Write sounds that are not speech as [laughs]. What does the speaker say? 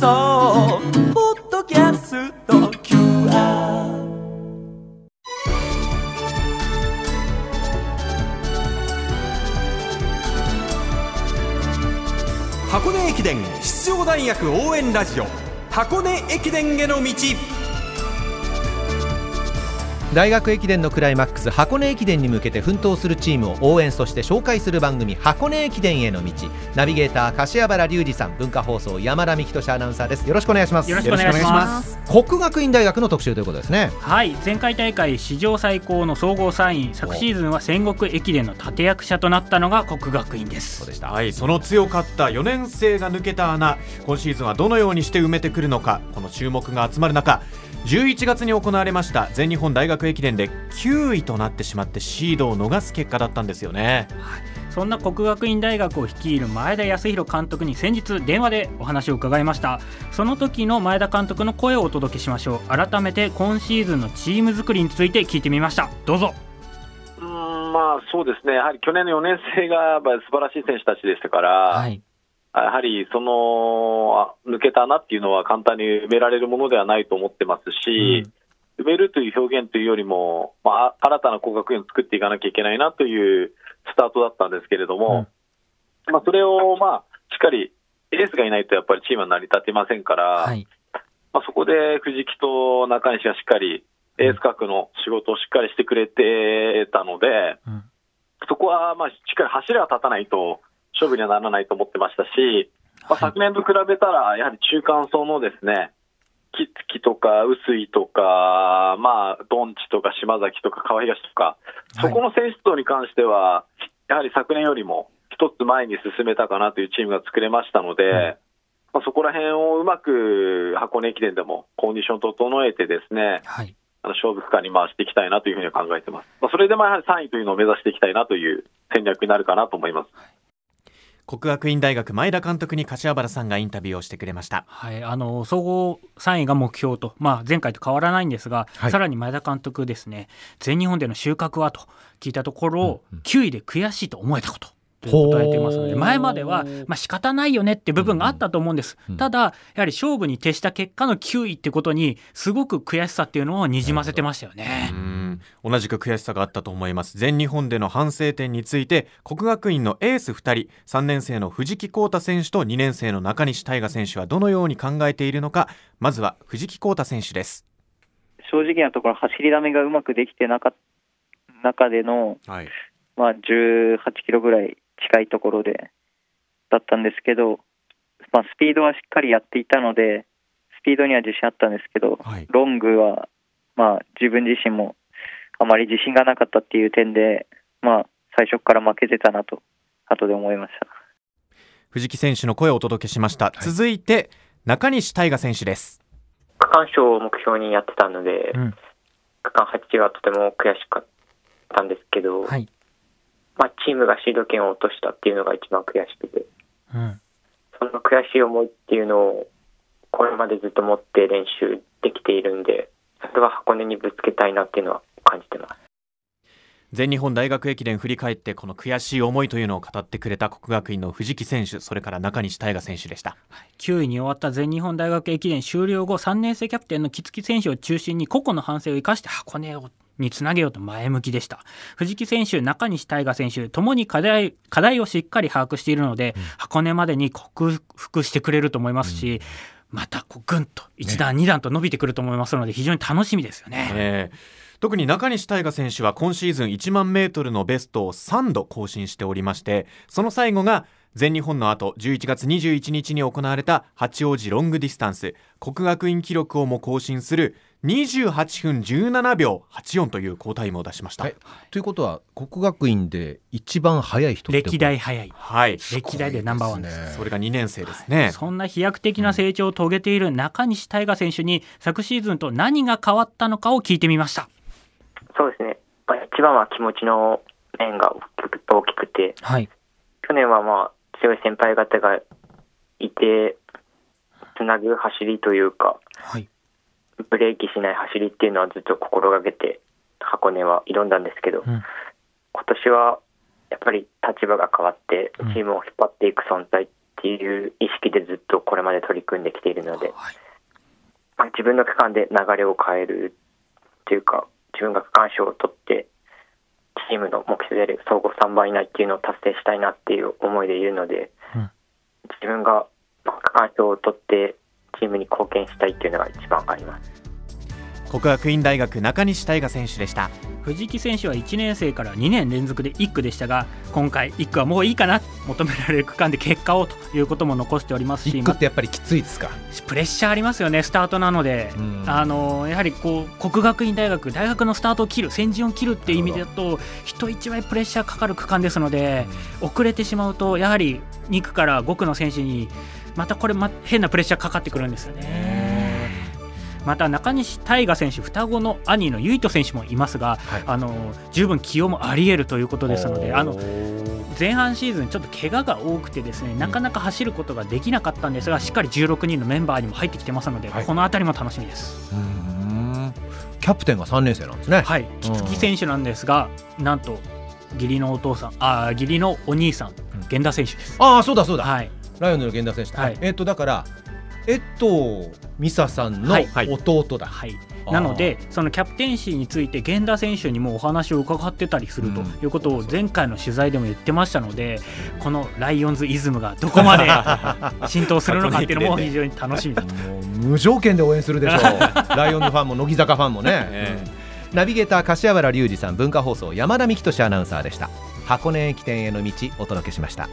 送ポッドキャスト。QR 箱根駅伝出場大学応援ラジオ。箱根駅伝への道。大学駅伝のクライマックス箱根駅伝に向けて奮闘するチームを応援そして紹介する番組箱根駅伝への道。ナビゲーター柏原隆二さん文化放送山田美希俊アナウンサーです。よろしくお願いします。よろしくお願いします。国学院大学の特集ということですね。はい前回大会史上最高の総合3位昨シーズンは戦国駅伝の立役者となったのが国学院です。そうでした。はい、その強かった4年生が抜けた穴今シーズンはどのようにして埋めてくるのかこの注目が集まる中11月に行われました全日本大学駅伝で9位となってしまってシードを逃す結果だったんですよね。そんな国学院大学を率いる前田康弘監督に先日電話でお話を伺いました。その時の前田監督の声をお届けしましょう。改めて今シーズンのチーム作りについて聞いてみました。どうぞ。うんまあそうですね、やはり去年の4年生がやっぱり素晴らしい選手たちでしたから、はい。やはりそのあ抜けた穴っていうのは簡単に埋められるものではないと思ってますし、埋めるという表現というよりも、まあ、新たな工学園を作っていかなきゃいけないなというスタートだったんですけれども、まあ、それを、まあ、しっかりエースがいないとやっぱりチームは成り立てませんから、はい。まあ、そこで藤木と中西がしっかりエース格の仕事をしっかりしてくれてたので、うん。そこはまあしっかり柱が立たないと勝負にはならないと思ってましたし、まあ、昨年と比べたら、やはり中間層のですね、木月とか臼井とか、まあ、ドンチとか島崎とか川東とか、そこの選手層に関しては、やはり昨年よりも一つ前に進めたかなというチームが作れましたので、まあ、そこら辺をうまく箱根駅伝でもコンディション整えてですね、はいあの勝負区間に回していきたいなというふうには考えてます。まあ、それでまあやはり3位というのを目指していきたいなという戦略になるかなと思います。国学院大学前田監督に柏原さんがインタビューをしてくれました。はい、あの総合3位が目標と、まあ、前回と変わらないんですが、はい。さらに前田監督ですね全日本での収穫はと聞いたところ、9位で悔しいと思えたこと。と答えていますので前までは、まあ仕方ないよねって部分があったと思うんです、うん。ただやはり勝負に徹した結果の9位ってことにすごく悔しさっていうのをにじませてましたよね。う。ん。同じく悔しさがあったと思います。全日本での反省点について国学院のエース2人3年生の藤木浩太選手と2年生の中西大賀選手はどのように考えているのかまずは藤木浩太選手です。正直なところ走りだめがうまくできてなかった中での、はい。まあ、18キロぐらい近いところでだったんですけど、まあ、スピードはしっかりやっていたのでスピードには自信あったんですけど、はい。ロングは、まあ、自分自身もあまり自信がなかったっていう点で、まあ、最初から負けてたなと後で思いました。藤木選手の声をお届けしました、続いて中西大賀選手です。区間賞を目標にやってたので、うん。区間8がとても悔しかったんですけど、はいまあ、チームがシード権を落としたっていうのが一番悔しくて、うん。その悔しい思いっていうのをこれまでずっと持って練習できているんで、それは箱根にぶつけたいなっていうのは感じてます。全日本大学駅伝振り返ってこの悔しい思いというのを語ってくれた国学院の藤木選手それから中西大賀選手でした。9位に終わった全日本大学駅伝終了後3年生キャプテンの木月選手を中心に個々の反省を生かして箱根をにつなげようと前向きでした。藤木選手中西大賀選手ともに課題課題をしっかり把握しているので、箱根までに克服してくれると思いますし、またこうぐんと1段、2段と伸びてくると思いますので非常に楽しみですよね。え。ー特に中西大賀選手は今シーズン1万メートルのベストを3度更新しておりましてその最後が全日本の後11月21日に行われた八王子ロングディスタンス国学院記録をも更新する28分17秒84という好タイムを出しました。はい。ということは国学院で一番速い人ってこと？歴代早い。はい。歴代でナンバーワンです。ね。それが2年生ですね。そんな飛躍的な成長を遂げている中西大賀選手に昨シーズンと何が変わったのかを聞いてみました。そうですね。まあ、一番は気持ちの面が大きく大きくて、はい、去年はまあ強い先輩方がいて、つなぐ走りというか、はい、ブレーキしない走りっていうのはずっと心がけて箱根は挑んだんですけど、ん。今年はやっぱり立場が変わってうん。チームを引っ張っていく存在っていう意識でずっとこれまで取り組んできているので、まあ、自分の区間で流れを変えるっていうか自分が区間賞を取ってチームの目標である総合3番以内っていうのを達成したいなっていう思いでいるので、うん。自分がまあ区間賞を取ってチームに貢献したいっていうのが一番あります。国学院大学中西大賀選手でした。藤木選手は1年生から2年連続で1区でしたが今回1区はもういいかな求められる区間で結果をということも残しておりますし一区ってやっぱりきついですか？プレッシャーありますよねスタートなので、うん。あのやはりこう国学院大学大学のスタートを切る先陣を切るっていう意味だと人一倍プレッシャーかかる区間ですので、遅れてしまうとやはり2区から5区の選手にまたこれ、ま、変なプレッシャーかかってくるんですよね。また中西大賀選手双子の兄の唯斗選手もいますが、はい。あの十分起用もあり得るということですのであの前半シーズンちょっと怪我が多くてですねなかなか走ることができなかったんですがしっかり16人のメンバーにも入ってきてますので、はい。この辺りも楽しみです。キャプテンが3年生なんですね。はい、木月選手なんですが、なんと義理のお父さん、あー義理のお兄さん、源田選手です。ああそうだそうだ、はい、ライオンズの源田選手だ、はい。えっとだから江藤美沙さんのはい。弟だ、はい、あー。なので、そのキャプテンシーについて源田選手にもお話を伺ってたりするとうんいうことを前回の取材でも言ってましたので、このライオンズイズムがどこまで [laughs] 浸透するのかっていうのも非常に楽しみだと。無条件で応援するでしょう。[laughs] ライオンズファンも乃木坂ファンもね、えうん。ナビゲーター柏原隆二さん文化放送山田美希俊アナウンサーでした。箱根駅伝への道お届けしました